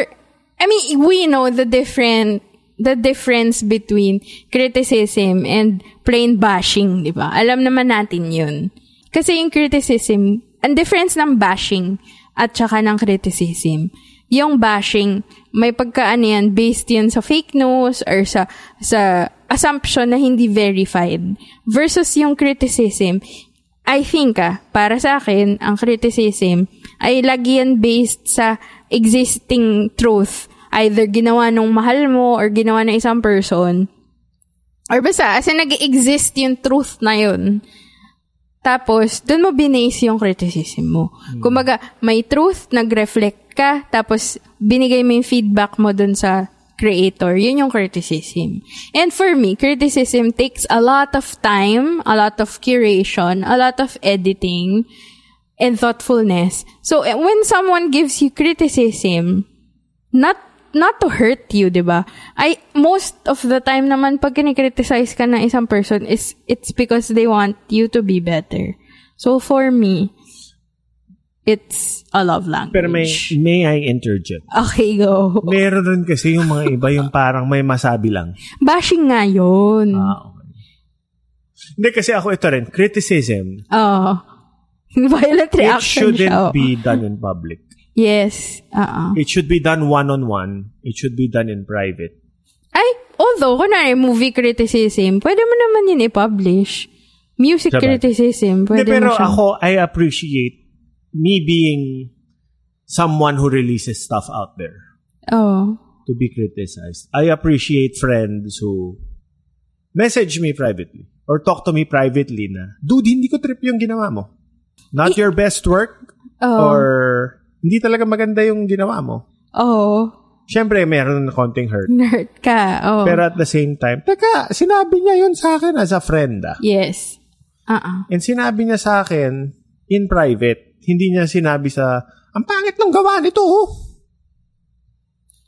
I mean, we know the different, the difference between criticism and plain bashing, di ba? Alam naman natin yun. Kasi yung criticism, ang difference ng bashing at saka ng criticism, yung bashing, may pagkaan yan based yun sa fake news or sa, sa assumption na hindi verified. Versus yung criticism, I think ah, para sa akin, ang criticism ay lagi yan based sa existing truth. Either ginawa nung mahal mo or ginawa ng isang person. Or basta, as in nag-exist yung truth na yun. Tapos, dun mo binase yung criticism mo. Kumbaga, may truth, nag-reflect ka, tapos binigay mo yung feedback mo dun sa creator. Yun yung criticism. And for me, criticism takes a lot of time, a lot of curation, a lot of editing, and thoughtfulness. So, eh, when someone gives you criticism, not not to hurt you, 'di ba? I most of the time naman pag kinikriticize ka ng isang person is it's because they want you to be better. So for me, it's a love language. Pero may, may I interject? Okay, go. Meron rin kasi yung mga iba yung parang may masabi lang. Bashing nga yun. Ah, okay. Hindi kasi ako ito rin, criticism. Oo. *laughs* Violent It reaction shouldn't siya. oh. be done in public. Yes. Oo. It should be done one-on-one. It should be done in private. Ay, although, kunwari, movie criticism, pwede mo naman yun i-publish. Music Diba? criticism, pwede pero mo siya. ako, I appreciate me being someone who releases stuff out there Oh. to be criticized. I appreciate friends who message me privately or talk to me privately na, dude, hindi ko trip yung ginawa mo. Not your best work Oh. or hindi talaga maganda yung ginawa mo. Oh. Siyempre, meron ng konting hurt. Nerd ka. Oh. Pero at the same time, teka, sinabi niya yun sa akin as a friend ah. yes. Uh-uh. And sinabi niya sa akin in private. Hindi niya sinabi sa, ang pangit ng gawa nito. oh."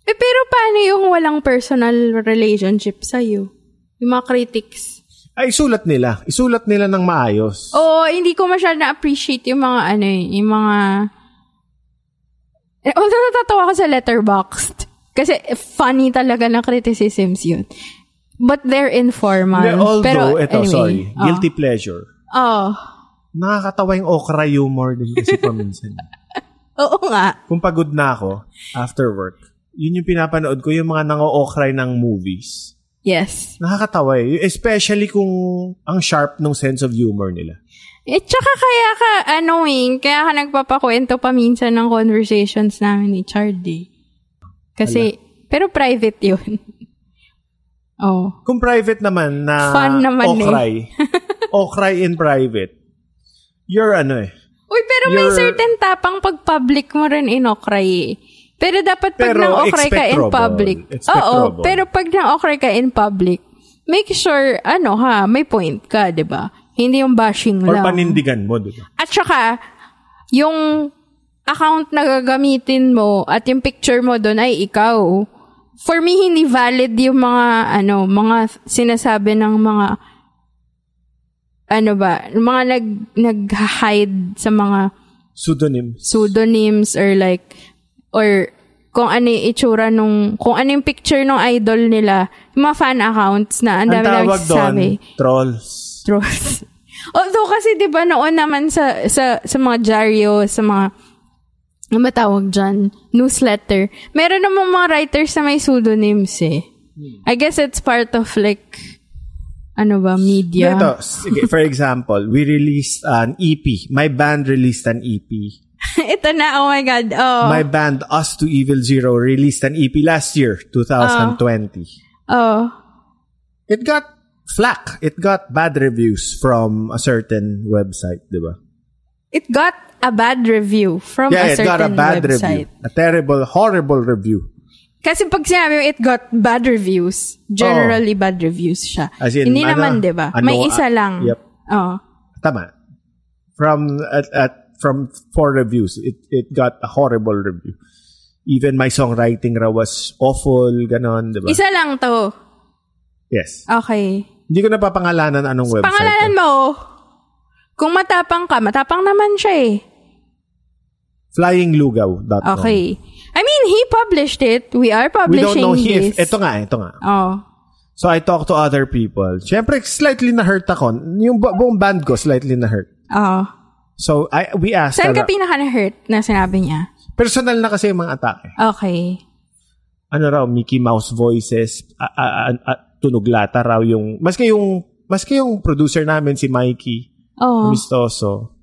Eh, pero paano yung walang personal relationship sa'yo? Yung mga critics. Ay, isulat nila. Isulat nila ng maayos. Oo, hindi ko masyado na-appreciate yung mga ano eh, yung mga... Eh, although natatawa ko sa letterboxd. Kasi funny talaga na criticisms yun. But they're informal. Hindi, although, Pero ito, anyway, sorry. oh. Guilty pleasure. Oh. Nakakatawa yung okra humor din kasi *laughs* paminsan. Oo nga. Kung pagod na ako, after work, yun yung pinapanood ko, yung mga nang-o-okray ng movies. Yes. Nakakatawa eh. Especially kung ang sharp ng sense of humor nila. Eh, tsaka kaya ka, ano eh, kaya ka nagpapakwento pa minsan ng conversations namin ni Chardy. Kasi, pero private yun. *laughs* oh. Kung private naman na Fun naman eh. okray, *laughs* okray in private, you're ano eh. Uy, pero may certain tapang pag-public mo rin inokray eh. Pero dapat pag Pero nang-okray ka in public. Oo, pero pag nang-okray ka in public, make sure, ano ha, may point ka, di ba? Hindi yung bashing Or lang. panindigan mo, di ba? At saka, yung account na gagamitin mo at yung picture mo doon ay ikaw. For me, hindi valid yung mga, ano, mga sinasabi ng mga, ano ba, mga nag, nag-hide sa mga Pseudonym. pseudonyms or like, or kung ano yung itsura nung, kung ano yung picture ng idol nila, yung mga fan accounts na ang Ang dami tawag doon, trolls. Trolls. *laughs* Although kasi 'di ba noon naman sa sa sa mga dyaryo, sa mga ano ba tawag dyan? Newsletter. Meron naman mga writers na may pseudonyms eh. I guess it's part of like, ano ba, media. Ito, sige, for *laughs* example, we released an EP. My band released an EP. *laughs* Ito na, oh my God. Oh. My band, Us to Evil Zero, released an EP last year, 2020. oh. It got flack. It got bad reviews from a certain website, di ba? It got a bad review from Yeah, a it certain got a bad website. review. A terrible, horrible review. Kasi pag sinabi it got bad reviews, generally bad reviews siya. Oh. As in, Hindi ano, naman, di ba? ano, May isa ah, lang. yep. Oh. Tama. From at, at from four reviews, it it got a horrible review. Even my songwriting raw was awful, ganon, di ba? Isa lang to. yes. Okay. Hindi ko napapangalanan anong website. Pangalanan eh. mo, kung matapang ka, matapang naman siya eh. Flyinglugaw.com. Okay. I mean, he published it. We are We don't publishing know if, this. ito nga, ito nga. Oh. So I talked to other people. Siyempre, slightly na-hurt ako. Yung bu- buong band ko, slightly na-hurt. Oh. So I we asked Saan ka pinaka na-hurt na sinabi niya? personal na kasi yung mga atake. Okay. Ano raw, Mickey Mouse voices, a- a- a- tunog lata raw yung, maski yung, maski yung producer namin, si Mikey, Oh. Amistoso,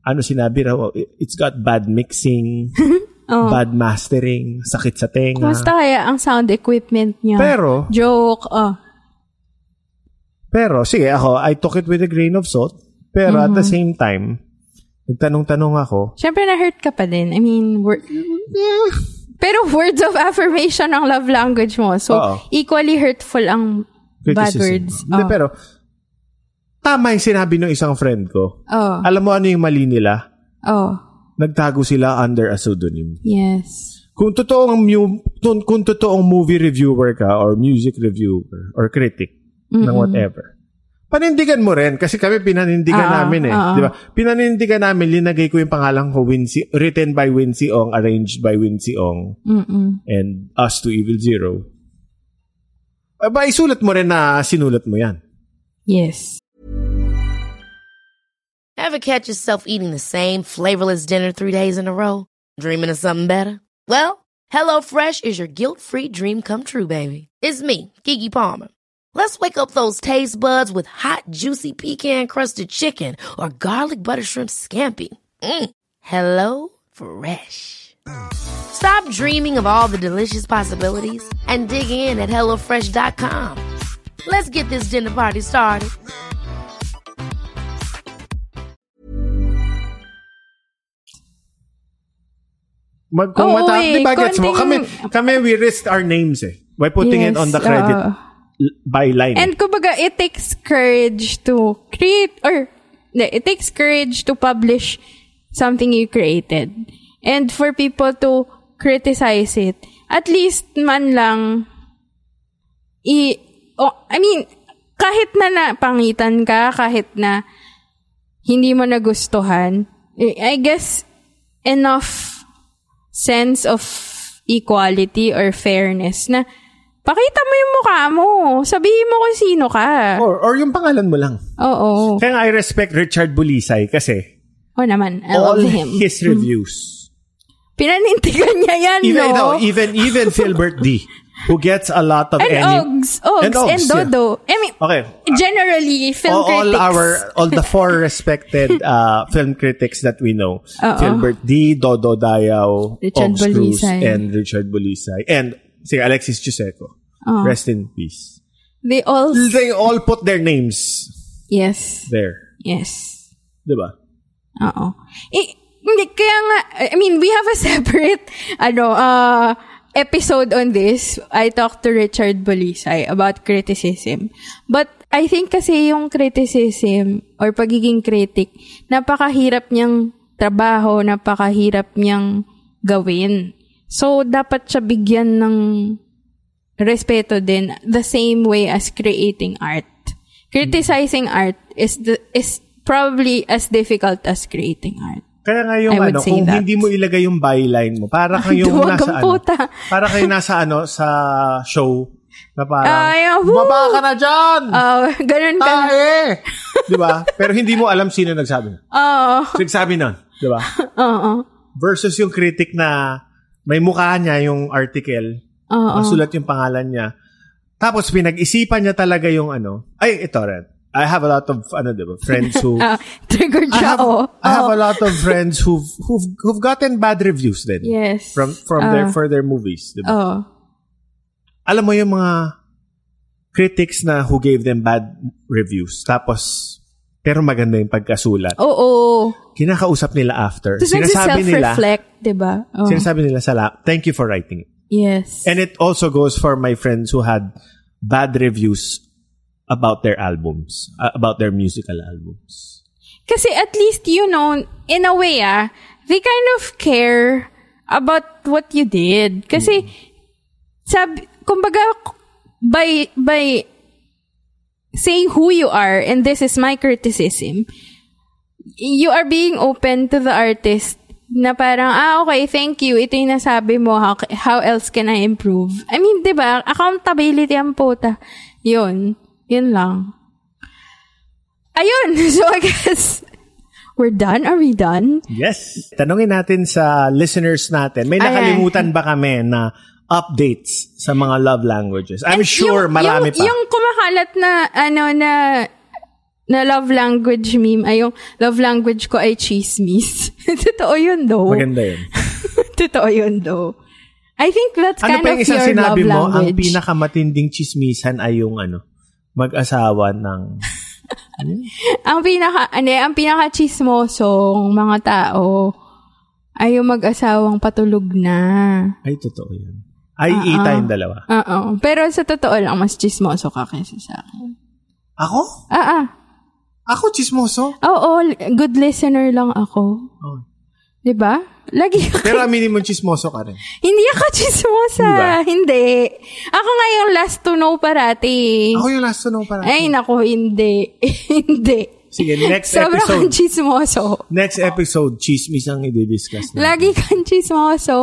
ano sinabi raw, it's got bad mixing, *laughs* Oh. bad mastering, sakit sa tenga. Kumusta kaya ang sound equipment niya? Pero, Joke. Oh. pero, sige, ako, I took it with a grain of salt. Pero at the Mm-hmm. same time, nagtanong-tanong ako, Siyempre, na-hurt ka pa din. I mean, wor- pero words of affirmation ang love language mo. So, Oo. equally hurtful ang bad criticism. words. Hindi, Oh. pero, tama yung sinabi ng isang friend ko. Oh. Alam mo ano yung mali nila? Oh. Nagtago sila under a pseudonym. Yes. Kung totoong mu- kung, kung totoong movie reviewer ka or music reviewer or critic ng whatever. Panindigan mo rin kasi kami pinanindigan Ah, namin eh, ah, 'di ba? Pinanindigan namin linagay ko yung pangalan ko Wincy written by Wincy Ong, arranged by Wincy Ong Mm-mm. and Us to Evil Zero. Aba, isulat mo rin na sinulat mo yan. Yes. Ever catch yourself eating the same flavorless dinner three days in a row? Dreaming of something better? Well, HelloFresh is your guilt-free dream come true, baby. It's me, Kiki Palmer. Let's wake up those taste buds with hot, juicy pecan-crusted chicken or garlic butter shrimp scampi. Mm. Hello Fresh. Stop dreaming of all the delicious possibilities and dig in at HelloFresh.com. Let's get this dinner party started. Mag, kung Oo, mata, eh, di ba gets mo? Kami, kami, we risked our names eh. By putting it on the credit oo. L- byline. And kumbaga, it takes courage to create, or, it takes courage to publish something you created. And for people to criticize it, at least man lang, i, oh, I mean, kahit na napangitan ka, kahit na hindi mo nagustuhan, I guess, enough sense of equality or fairness na pakita mo yung mukha mo. Sabihin mo kung sino ka. or, or yung pangalan mo lang. Oo. Kaya nga I respect Richard Bulisay kasi O naman, I all love him. his reviews. Pinanintigan niya yan, Even, no? no, even, even Philbert D, who gets a lot of and any... Ogs. Ogs. And, Ogs, yeah. Dodo. I mean, Okay. generally, film all, all critics. our all the four respected *laughs* uh, film critics that we know Oo. Philbert D, Dodo Dayaw, Richard Ogs Cruz, Bulisay. and Richard Bulisay and si Alexis Giuseco. Oh. Rest in peace. They all... They all put their names Yes. there. Yes. Diba? Oo. Eh, hindi, kaya nga, I mean, we have a *laughs* separate, ano, uh, episode on this. I talked to Richard Bolisay about criticism. But, I think kasi yung criticism or pagiging critic, napakahirap niyang trabaho, napakahirap niyang gawin. So, dapat siya bigyan ng respeto din the same way as creating art. Criticizing art is the, is probably as difficult as creating art. Kaya nga yung ano, kung that. hindi mo ilagay yung byline mo, para kayong *laughs* Duwag nasa ano, para kayo nasa ano, sa show, na parang, Ay, woo! baba ka na dyan! Oh, *laughs* ganun ka. Tae! Di ba? Pero hindi mo alam sino nagsabi. *laughs* Oo. Nagsabi nun. Di ba? Oo. Versus yung critic na may mukha niya yung article, Oo. masulat yung pangalan niya. Tapos pinag-isipan niya talaga yung ano. Ay, ito rin. I have a lot of ano, di ba, friends who *laughs* Ah, triggered I siya, have, oh. I have a lot of friends who've who've who've gotten bad reviews then. Yes. From from their Ah. for their movies, di ba? Oh. Alam mo yung mga critics na who gave them bad reviews. Tapos pero maganda yung pagkasulat. Oo. Kinakausap nila after. Tapos Sinasabi nila, nagsiself-reflect, di ba? Oh. sinasabi nila sa lap, thank you for writing it. Yes. And it also goes for my friends who had bad reviews about their albums, uh, about their musical albums. Kasi at least, you know, in a way, ah, they kind of care about what you did. Kasi, sabi, kumbaga, by, by saying who you are, and this is my criticism, you are being open to the artist na parang, ah, okay, thank you. Ito yung nasabi mo. How, how else can I improve? I mean, di ba? Accountability ang puta. Yun. Yun lang. Ayun. *laughs* So, I guess, we're done? Are we done? Yes. Tanungin natin sa listeners natin, may Ay, nakalimutan ba kami na updates sa mga love languages? I'm And sure yung, marami yung, pa. Yung kumakalat na, ano, na, na love language meme, ay yung love language ko ay chismis. *laughs* Totoo yun, though. Maganda yun. *laughs* Totoo yun, though. I think that's Ano kind pa of your love sinabi mo, ang language. pinakamatinding chismisan ay yung ano, mag-asawa ng... *laughs* ang pinaka, ano, ang pinaka chismosong mga tao ay yung mag-asawang patulog na. Ay, totoo yun. Ay, Ah, ita yung dalawa. Oo. Pero sa totoo lang, mas chismoso ka kaysa sa akin. Ako? Ah, ah. Ako, chismoso? Oo, good listener lang ako. Oh. 'Di ba? Lagi ka. Pero aminin mo, chismoso ka rin. *laughs* hindi ako chismosa. Di ba? Hindi. Ako nga yung last to know parati. Ako yung last to know para. Ay, nako, hindi. *laughs* hindi. Sige, next Sobrang episode. *laughs* chismoso. Next episode, chismis ang i-discuss na. Lagi kang chismoso.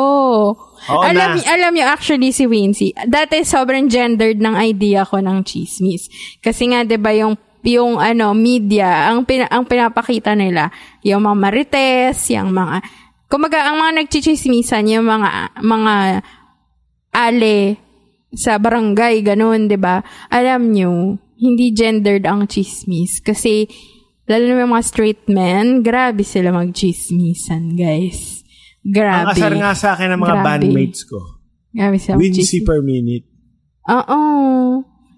Oo alam, na. alam niyo, actually, si Wincy, dati sobrang gendered ng idea ko ng chismis. Kasi nga, di ba, yung yung ano, media, ang, pina, ang pinapakita nila, yung mga marites, yung mga, kumaga, ang mga nagchichismisan, yung mga, mga ale sa barangay, ganun, 'di ba? Alam nyo, hindi gendered ang chismis. Kasi, lalo na yung mga straight men, grabe sila mag-chismisan, guys. Grabe. Ang asar nga sa akin ng mga Grabe. bandmates ko. Grabe sila mag-chismis. per minute. Oo.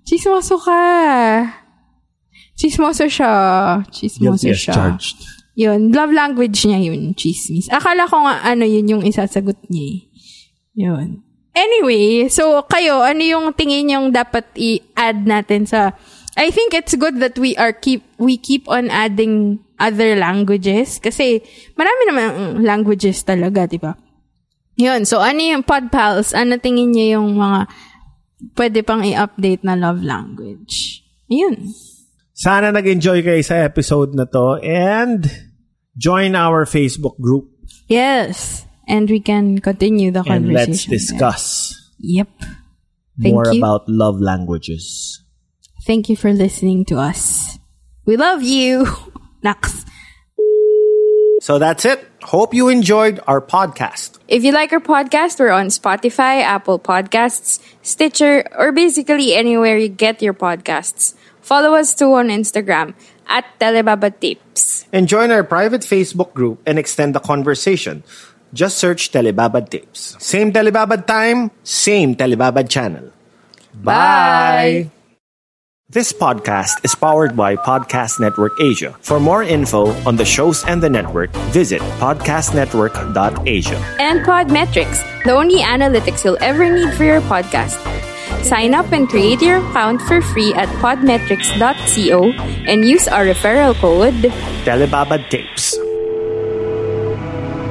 Chismoso ka. Chismoso siya. Chismoso Guilty as siya. charged. Yun. Love language niya yun, chismis. Akala ko nga ano yun yung isasagot niya. eh. Yun. Anyway, so kayo, ano yung tingin yung dapat i-add natin sa I think it's good that we are keep we keep on adding other languages kasi marami naman languages talaga, 'di ba? Yun. So ano yung pod pals? Ano tingin niyo yung mga pwede pang i-update na love language? Ayun. Sana nag-enjoy kayo sa episode na to and join our Facebook group Yes. And we can continue the and conversation. let's there. discuss Yep. Thank more you. about love languages. Thank you for listening to us. We love you. *laughs* Naks. So that's it. Hope you enjoyed our podcast. If you like our podcast, we're on Spotify, Apple Podcasts, Stitcher, or basically anywhere you get your podcasts. Follow us too on Instagram at Telebaba Tips. And join our private Facebook group and extend the conversation. Just search Telebaba Tips. Same Telebaba time, same Telebaba channel. Bye. This podcast is powered by Podcast Network Asia. For more info on the shows and the network, visit podcastnetwork.asia. And Podmetrics, the only analytics you'll ever need for your podcast. Sign up and create your account for free at podmetrics.co and use our referral code Telebabad Tapes.